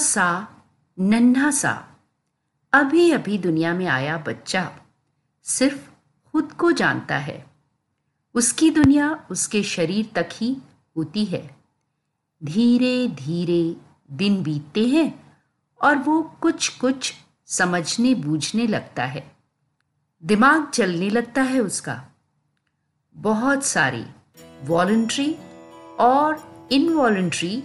सा, नन्हा सा। अभी अभी दुनिया में आया बच्चा, सिर्फ़ खुद को जानता है। उसकी दुनिया उसके शरीर तक ही होती है। धीरे धीरे दिन बीतते हैं और वो कुछ कुछ समझने बूझने लगता है। दिमाग चलने लगता है उसका। बहुत सारी वॉलंट्री और इनवॉलंट्री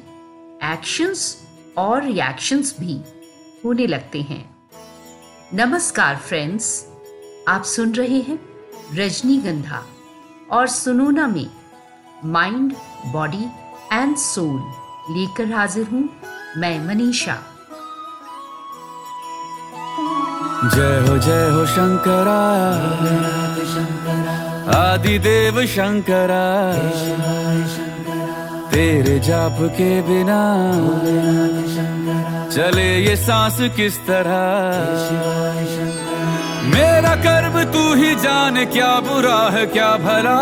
एक्शंस और रिएक्शंस भी होने लगते हैं। नमस्कार फ्रेंड्स आप सुन रहे हैं रजनीगंधा और सुनोना में माइंड बॉडी एंड सोल लेकर हाजिर हूँ मैं मनीषा। जय हो जय हो शंकरा। आदि देव शंकरा। तेरे जाप के बिना चले ये सांस किस तरह? मेरा कर्म तू ही जाने, क्या बुरा है, क्या भला?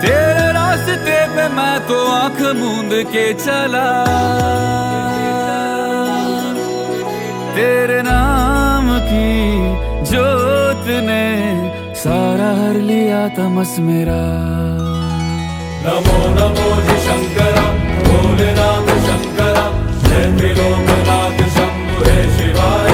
तेरे रास्ते पे मैं तो आँख मूंद के चला। तेरे नाम की जोत ने सारा हर लिया तमस मेरा। नमो नमो शंकरा भोलेनाथ शंकरा जय शिवाय।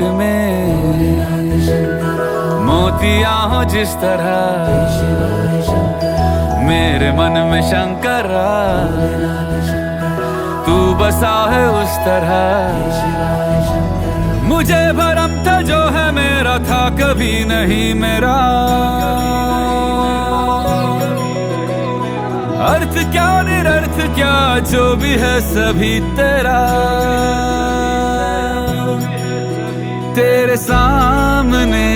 ओट में। मोतिया हो जिस तरह। मेरे मन में शंकरा। तू बसा है उस तरह। मुझे भरम था जो है मेरा था, कभी नहीं मेरा। अर्थ क्या निरर्थ क्या, जो भी है सभी तेरा। तेरे सामने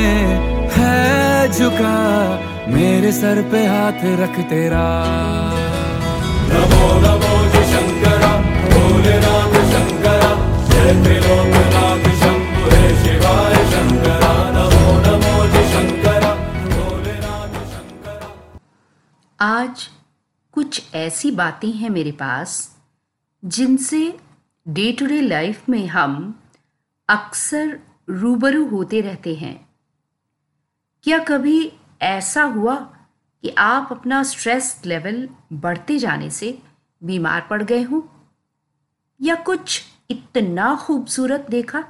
है झुका मेरे सर पे हाथ रख तेरा। नमो नमो जी शंकरा भोलेनाथ शंकरा जय त्रिलोकनाथ शंभु हे शिवाय शंकरा। नमो नमो जी शंकरा भोलेनाथ शंकरा। आज कुछ ऐसी बातें हैं मेरे पास जिनसे डे टू डे लाइफ में हम अक्सर रूबरू होते रहते हैं। क्या कभी ऐसा हुआ कि आप अपना स्ट्रेस लेवल बढ़ते जाने से बीमार पड़ गए हों? या कुछ इतना खूबसूरत देखा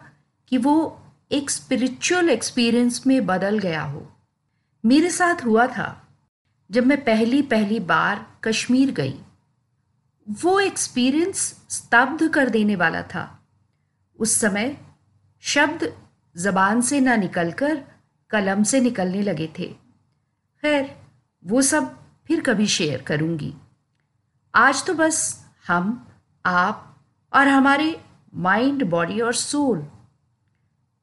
कि वो एक स्पिरिचुअल एक्सपीरियंस में बदल गया हो? मेरे साथ हुआ था, जब मैं पहली पहली बार कश्मीर गई। वो एक्सपीरियंस स्तब्ध कर देने वाला था। उस समय शब्द जबान से ना निकलकर कलम से निकलने लगे थे। खैर, वो सब फिर कभी शेयर करूँगी। आज तो बस हम, आप और हमारे माइंड बॉडी और सोल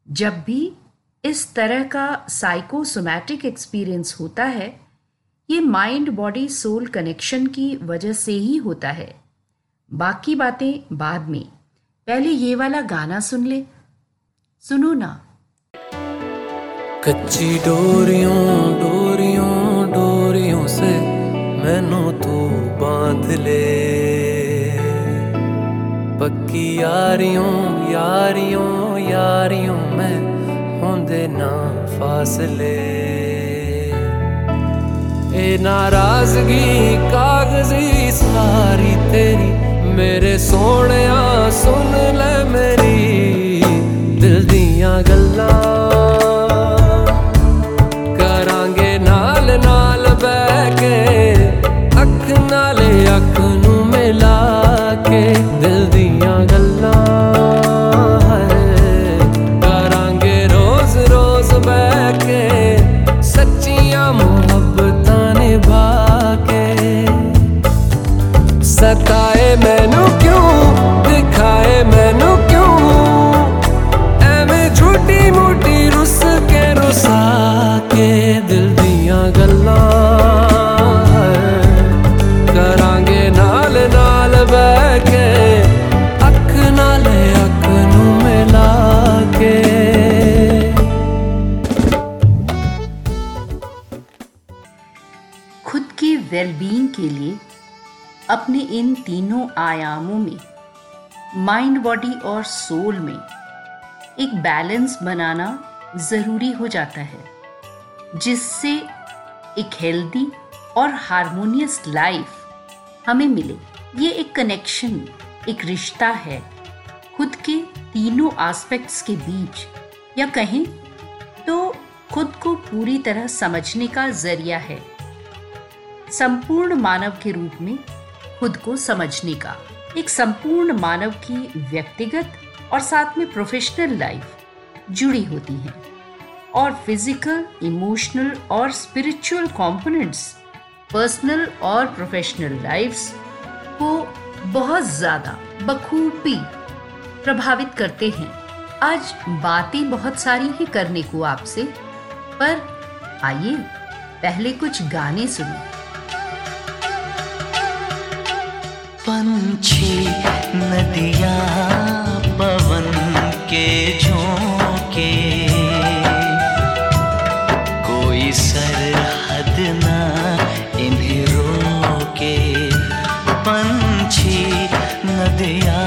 जब भी इस तरह का साइकोसोमैटिक एक्सपीरियंस होता है, ये माइंड बॉडी सोल कनेक्शन की वजह से ही होता है। बाकी बातें बाद में। पहले ये वाला गाना सुन ले। सुनो ना। कच्ची डोरियों डोरियों डोरियों से मैनू तू तो बाँध ले। पक्की यारियों यारियों यारियों में होंदे ना फासले। ए नाराज़गी, कागज़ी सारी तेरी, मेरे सोने सुन ले मेरी। ਦੀਆਂ ਗੱਲਾਂ। ਕਰਾਂਗੇ ਨਾਲ ਨਾਲ ਬਹਿ ਕੇ, ਅੱਖ ਨਾਲ ਅੱਖ ਨੂੰ ਮਿਲਾ ਕੇ, ਦਿਲ ਦੀਆਂ ਗੱਲਾਂ ਕਰਾਂਗੇ ਰੋਜ਼ ਰੋਜ਼ ਬਹਿ ਕੇ, ਸੱਚੀਆਂ ਮੁਹੱਬਤਾਂ ਨਿਭਾ ਕੇ। ਸਤਾਏ ਮੈਨੂੰ अपने इन तीनों आयामों में माइंड बॉडी और सोल में, एक बैलेंस बनाना ज़रूरी हो जाता है, जिससे एक हेल्दी और हारमोनियस लाइफ हमें मिले। ये एक कनेक्शन एक रिश्ता है। खुद के तीनों एस्पेक्ट्स के बीच, या कहें तो खुद को पूरी तरह समझने का ज़रिया है। संपूर्ण मानव के रूप में खुद को समझने का, एक संपूर्ण मानव की व्यक्तिगत और साथ में प्रोफेशनल लाइफ जुड़ी होती है। और फ़िज़िकल इमोशनल और स्पिरिचुअल कंपोनेंट्स पर्सनल और प्रोफेशनल लाइफ्स को बहुत ज़्यादा बखूबी प्रभावित करते हैं। आज बातें बहुत सारी ही करने को आपसे, पर आइए पहले कुछ गाने सुने। पंछी नदिया पवन के झोंके। कोई सरहद ना इन्हें रोके। पंछी नदिया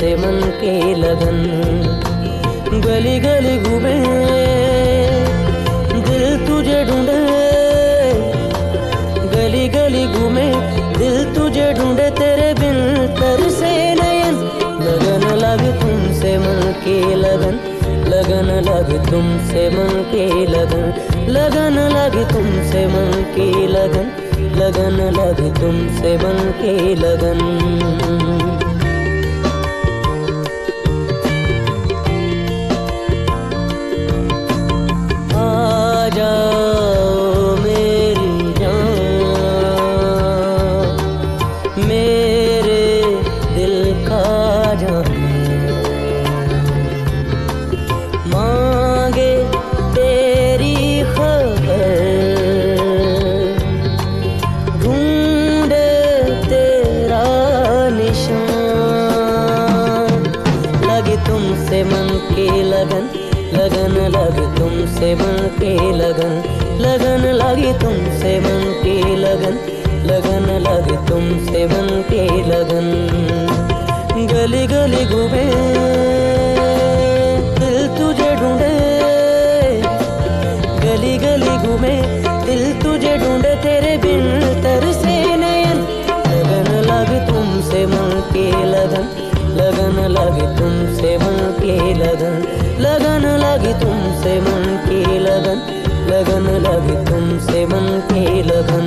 तुमसे मन के लगन। गली गली घूमे, दिल तुझे ढूंढे। गली गली घूमे, दिल तुझे ढूंढे, तेरे बिन तरसे नयन लगन लग तुमसे मन के लगन लगन लग तुमसे मन के लगन। लगन लग तुमसे मन के लगन लगन लग तुमसे मन के लगन। गली घूमे दिल तुझे ढूंढे। गली गली घूमे, दिल तुझे ढूंढे, तेरे बिन तरसे नयन लगन लगे तुमसे, मन के लगन। लगन लगे तुमसे, मन के लगन। लगन लगे तुमसे, मन के लगन। लगन लगे तुमसे, मन के लगन।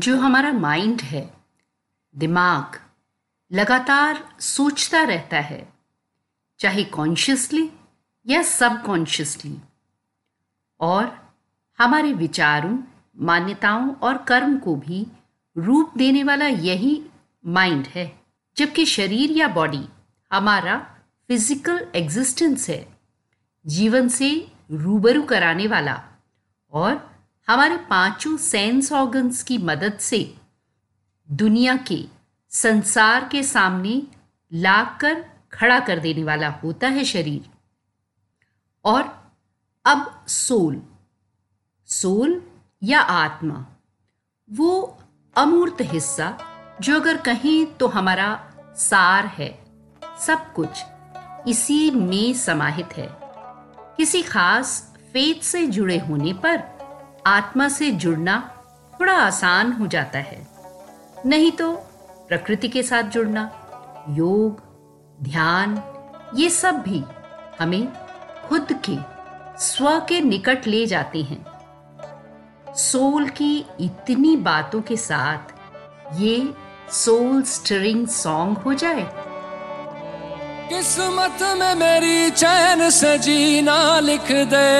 जो हमारा माइंड है, दिमाग, लगातार सोचता रहता है, चाहे कॉन्शियसली या सबकॉन्शियसली और हमारे विचारों, मान्यताओं और कर्म को भी रूप देने वाला यही माइंड है। जबकि शरीर या बॉडी हमारा फ़िज़िकल एग्जिस्टेंस है, जीवन से रूबरू कराने वाला और हमारे पाँचों सेंस ऑर्गन्स की मदद से दुनिया के संसार के सामने लाकर खड़ा कर देने वाला होता है शरीर। और अब सोल सोल या आत्मा, वो अमूर्त हिस्सा जो अगर कहें तो हमारा सार है, सब कुछ इसी में समाहित है। किसी खास फेथ से जुड़े होने पर आत्मा से जुड़ना थोड़ा आसान हो जाता है। नहीं तो प्रकृति के साथ जुड़ना, योग, ध्यान, ये सब भी हमें खुद के, स्व के निकट ले जाते हैं। सोल की इतनी बातों के साथ ये सोल स्टरिंग सॉन्ग हो जाए। किस्मत में मेरी चैन से जीना लिख दे।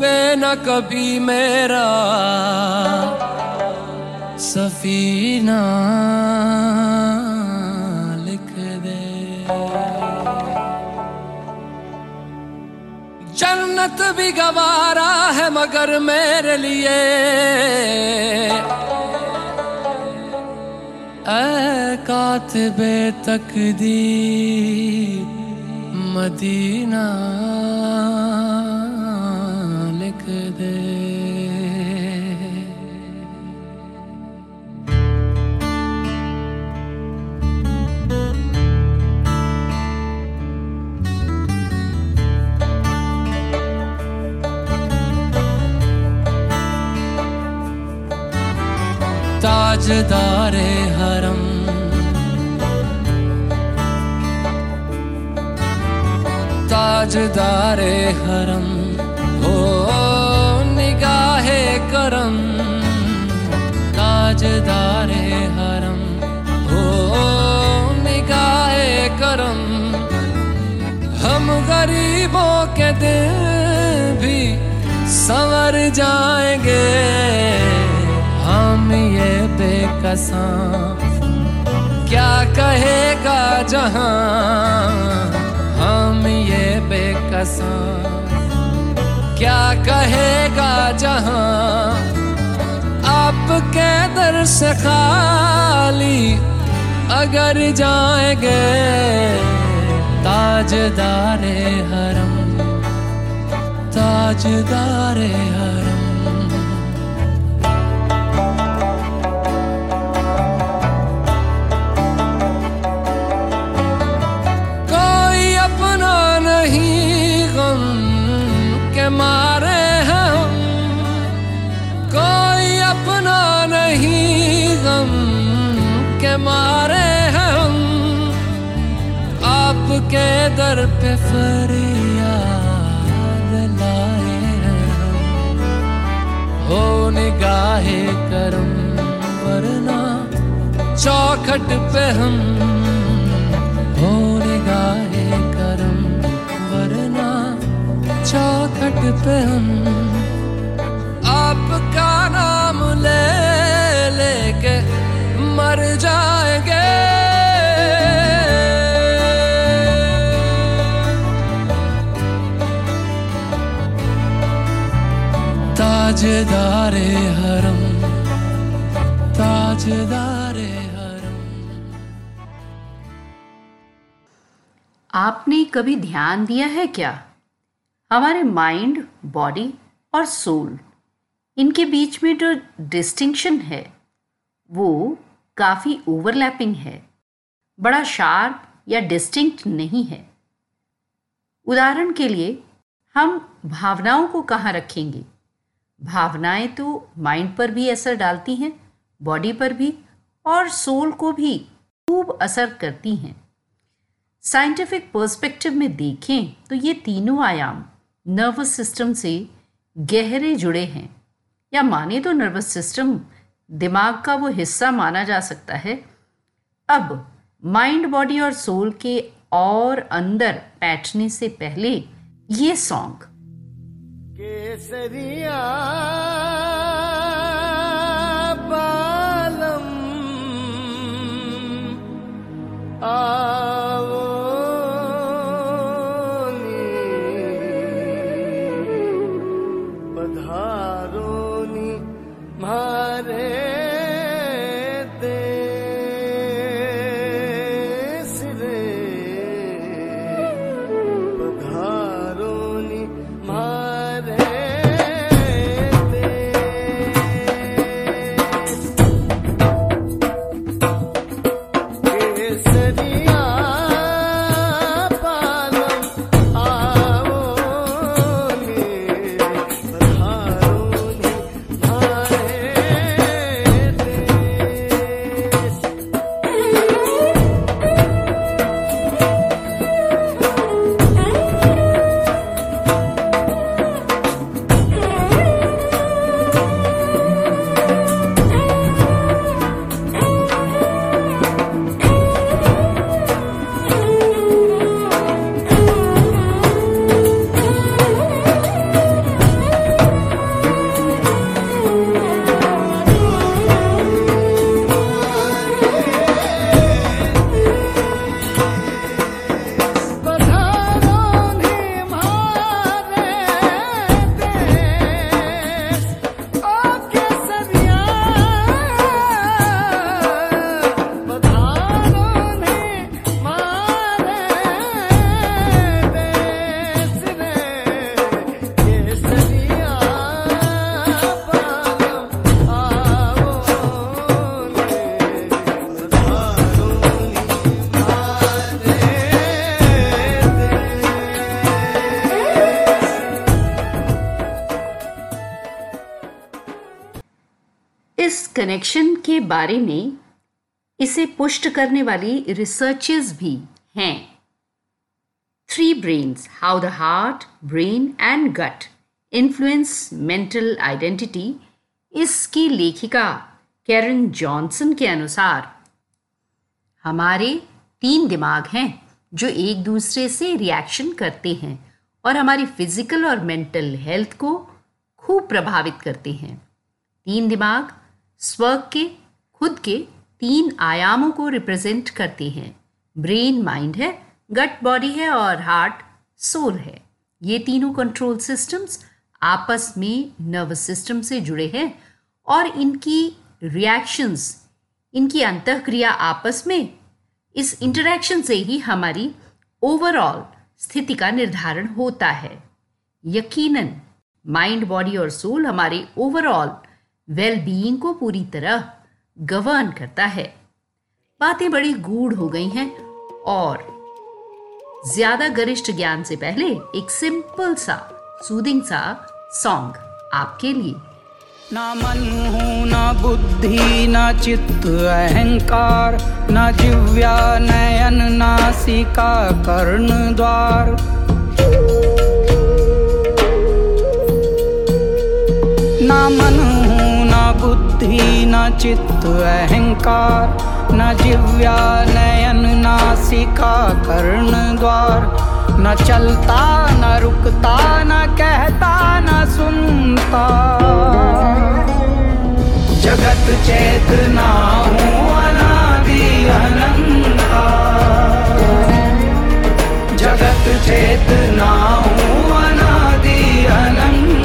डूबे न कभी मेरा सफीना, लिख दे। जन्नत भी गवारा है मगर मेरे लिए। कातबे तकदीर, मदीना। ताजदारे हरम। ताजदारे हरम। हो निगाहे करम। ताजदारे हरम। हो निगाहे करम। हम गरीबों के दिल भी संवर जाएँगे। बेकसा क्या कहेगा जहाँ हम ये बेकसा? क्या कहेगा जहाँ आपके दर से खाली अगर जाएँगे ताजदारे हरम ताजदारे हरम। दर पे फरियाद लाए हैं निगाहे करम, वरना चौखट पे हम हो निगाहे करम, वरना चौखट पे हम ताजदारे हरम ताजदारे हरम। आपने कभी ध्यान दिया है क्या? हमारे माइंड बॉडी और सोल इनके बीच में जो डिस्टिंक्शन है, वो काफ़ी ओवरलैपिंग है। बड़ा शार्प या डिस्टिंक्ट नहीं है। उदाहरण के लिए, हम भावनाओं को कहाँ रखेंगे? भावनाएँ तो माइंड पर भी असर डालती हैं बॉडी पर भी, और सोल को भी खूब असर करती हैं। साइंटिफिक पर्सपेक्टिव में देखें तो ये तीनों आयाम नर्वस सिस्टम से गहरे जुड़े हैं। या माने तो नर्वस सिस्टम दिमाग का वो हिस्सा माना जा सकता है। अब माइंड बॉडी और सोल के और अंदर बैठने से पहले ये song que ese día. Ah, connection के बारे में इसे पुष्ट करने वाली रिसर्चेस भी हैं। Three brains how the heart brain and gut influence mental identity इसकी लेखिका कैरन जॉनसन के अनुसार। हमारे तीन दिमाग हैं जो एक दूसरे से रिएक्शन करते हैं और हमारी फ़िज़िकल और मेंटल हेल्थ को खूब प्रभावित करते हैं। तीन दिमाग स्व के, खुद के तीन आयामों को रिप्रेजेंट करते हैं। ब्रेन माइंड है गट बॉडी है और हार्ट सोल है। ये तीनों कंट्रोल सिस्टम्स आपस में नर्वस सिस्टम से जुड़े हैं और इनकी रिएक्शंस इनकी अंतःक्रिया आपस में, इस इंटरैक्शन से ही हमारी ओवरऑल स्थिति का निर्धारण होता है। यकीनन माइंड बॉडी और सोल हमारे ओवरऑल वेल बीइंग को पूरी तरह गवर्न करता है। बातें बड़ी गूढ़ हो गई हैं और ज़्यादा गरिष्ठ ज्ञान से पहले एक सिंपल सा सूदिंग सा सॉन्ग आपके लिए। ना मन हूँ ना बुद्धि, ना चित्त, अहंकार, ना जिव्या नयन नासिका कर्ण द्वार। ना मन बुद्धि ना चित्त अहंकार, न जिव्या नयन नासिका कर्ण द्वार। न चलता, न रुकता, न कहता, न सुनता। जगत चेतना हूँ अनादि अनंता। जगत चेतना हूँ अनादि अनंता।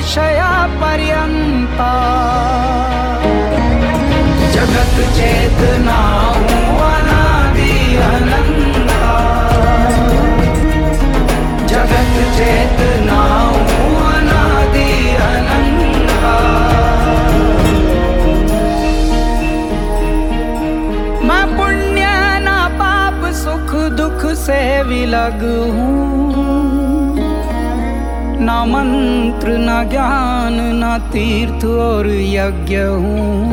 दोष विषया पर्यंता जगत चेतना अनादि अनंता जगत चेतना अनादि अनंता मैं पुण्य ना पाप सुख दुख से विलग हूँ न मंत्र, न ज्ञान, न तीर्थ और यज्ञ हूँ।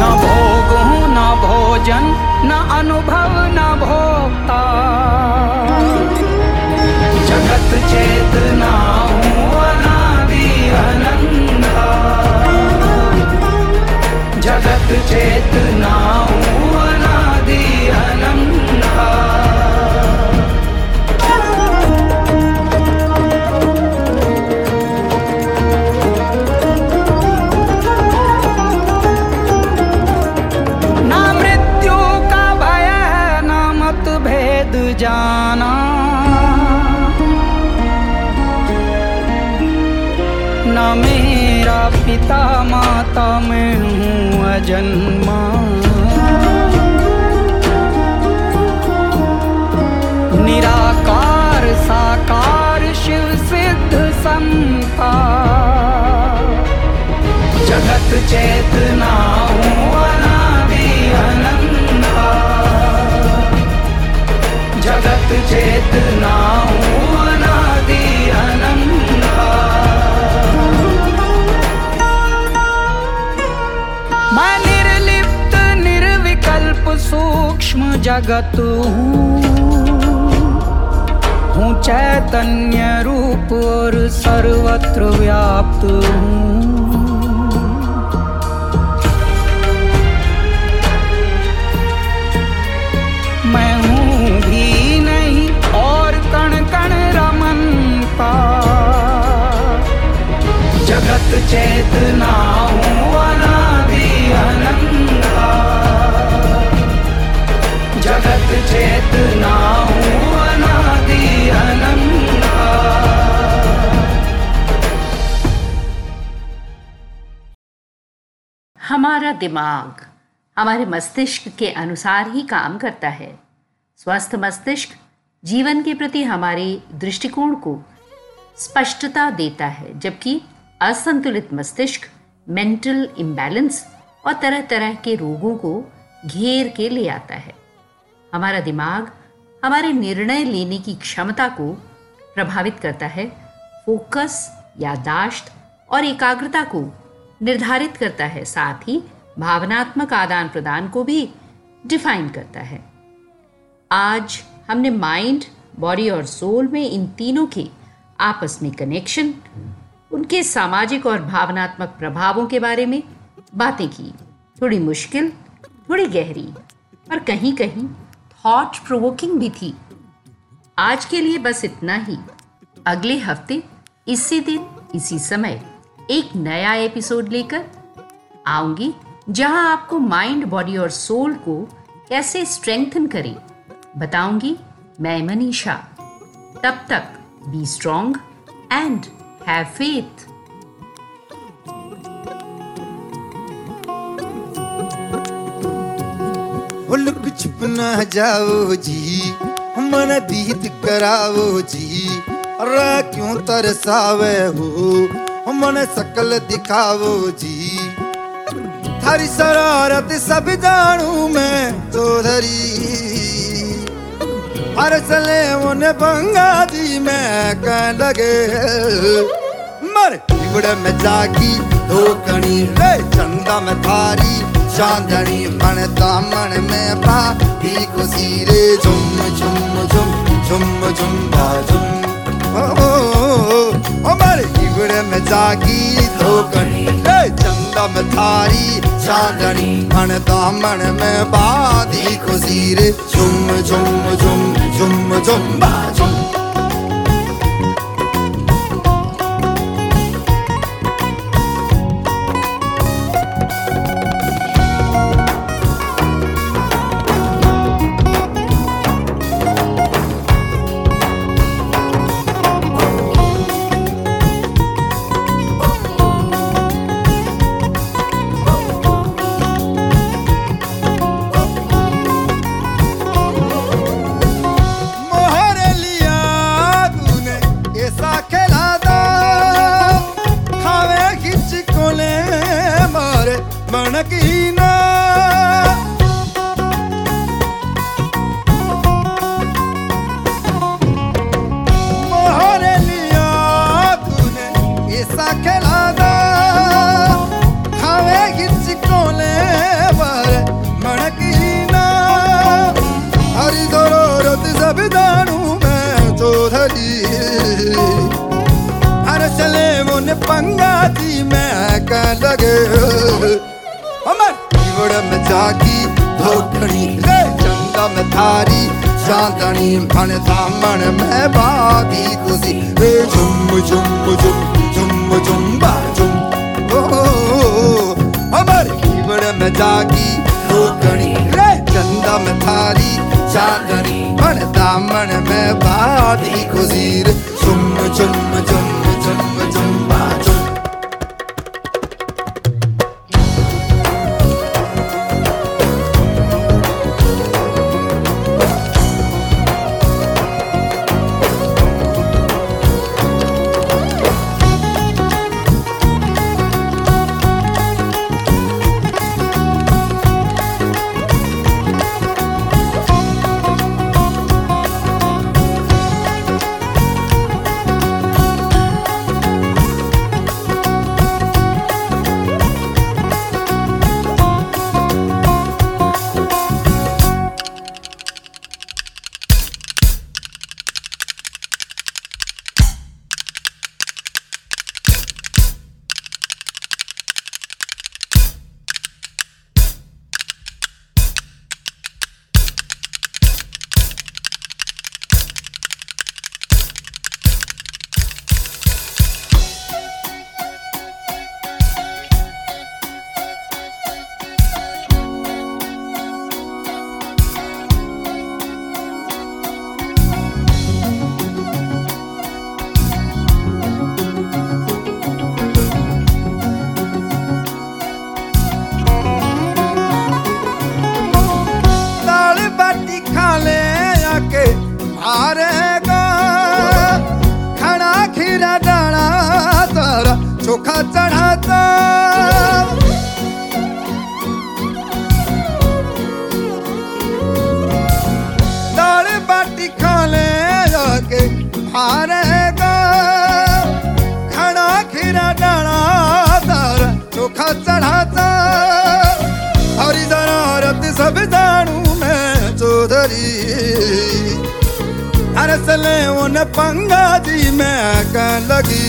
न भोग हूँ, न भोजन, न अनुभव, न भोक्ता। जगत चेतना जगत चेतना अनादि अनंता ना मृत्यु का भय ना मत जाना। न मेरा पिता माता मैं जन्मा। जगत हूँ चैतन्य रूप और सर्वत्र व्याप्त हूँ। हमारा दिमाग हमारे मस्तिष्क के अनुसार ही काम करता है। स्वस्थ मस्तिष्क जीवन के प्रति हमारे दृष्टिकोण को स्पष्टता देता है, जबकि असंतुलित मस्तिष्क मेंटल इम्बैलेंस और तरह तरह के रोगों को घेर के ले आता है। हमारा दिमाग हमारे निर्णय लेने की क्षमता को प्रभावित करता है, फोकस यादाश्त और एकाग्रता को निर्धारित करता है, साथ ही भावनात्मक आदान प्रदान को भी डिफाइन करता है। आज हमने माइंड बॉडी और सोल में इन तीनों के आपस में कनेक्शन उनके सामाजिक और भावनात्मक प्रभावों के बारे में बातें की। थोड़ी मुश्किल, थोड़ी गहरी और कहीं कहीं थॉट प्रोवोकिंग भी थी। आज के लिए बस इतना ही। अगले हफ़्ते, इसी दिन, इसी समय, एक नया एपिसोड लेकर आऊँगी। जहाँ आपको माइंड बॉडी और सोल को कैसे स्ट्रेंथन करें, बताऊँगी मैं मनीषा। तब तक be strong and have faith look छुप ना जाओ जी, मन दीद कराओ जी अरे क्यों तरसावे हो, मन सकल दिखाओ जी। थारी शरारत सब जानू मैं, चौधरी। हर चले उन बंगा दी मैं, कह लगे, मर। इबड़ में जागी कणी रे, चंदा में थारी। चांदनी मन दामन में पा दी खुशी रे, झुम झुम झुम झुम झुम झुम। ओ ओ ओ। ओ मर में जागी धोकनी चंदा में थारी चांदनी मन दामन में बादी दी खुशी रे। झुम झुम झुम झुम झुम बा झुम। में जागी धोखड़ी रे चंदा में थारी मन दामन में बादी खुजीर झुम चौधरी अरसले उन पंगा जी मैं कह लगी।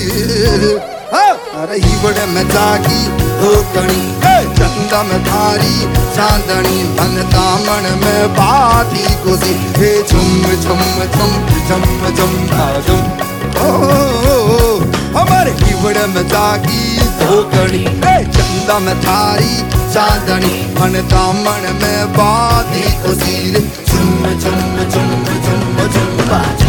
अरे ही बड़े में जागी दो कणी चंदा में थारी चांदनी मन दामन में बाती कुसी हे झुम झुम झुम झुम झुम झुम। ओ, हमारे ही बड़े में जागी ए, चंदा में थारी चांदनी मन दामन में बाधी। कुसी रे झुम झुम झुम झुम झुम बाजी